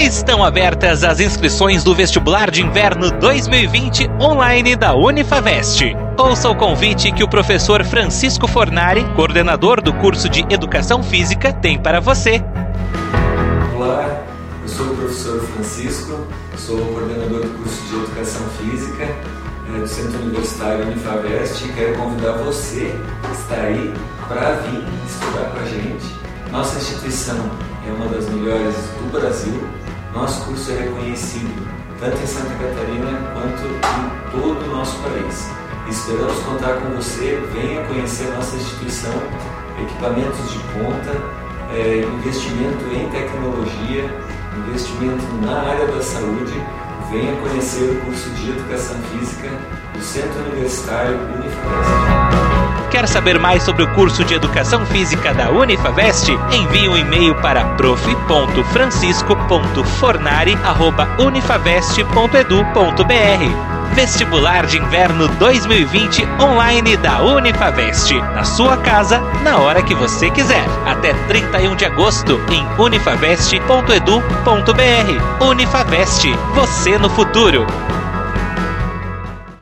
Estão abertas as inscrições do vestibular de inverno 2020 online da Unifavest. Ouça o convite que o professor Francisco Fornari, coordenador do curso de Educação Física, tem para você. Olá, eu sou o professor Francisco, sou coordenador do curso de Educação Física é, do Centro Universitário Unifavest e quero convidar você que está aí para vir estudar com a gente. Nossa instituição é uma das melhores do Brasil nosso curso é reconhecido tanto em Santa Catarina quanto em todo o nosso país. Esperamos contar com você, venha conhecer nossa instituição, equipamentos de ponta, é, investimento em tecnologia, investimento na área da saúde. Venha conhecer o curso de Educação Física do Centro Universitário Unifavest. Quer saber mais sobre o curso de Educação Física da Unifavest? Envie um e-mail para prof.francisco.fornari.unifavest.edu.br Vestibular de Inverno 2020 online da Unifavest. Na sua casa, na hora que você quiser. Até 31 de agosto em unifavest.edu.br. Unifavest, você no futuro.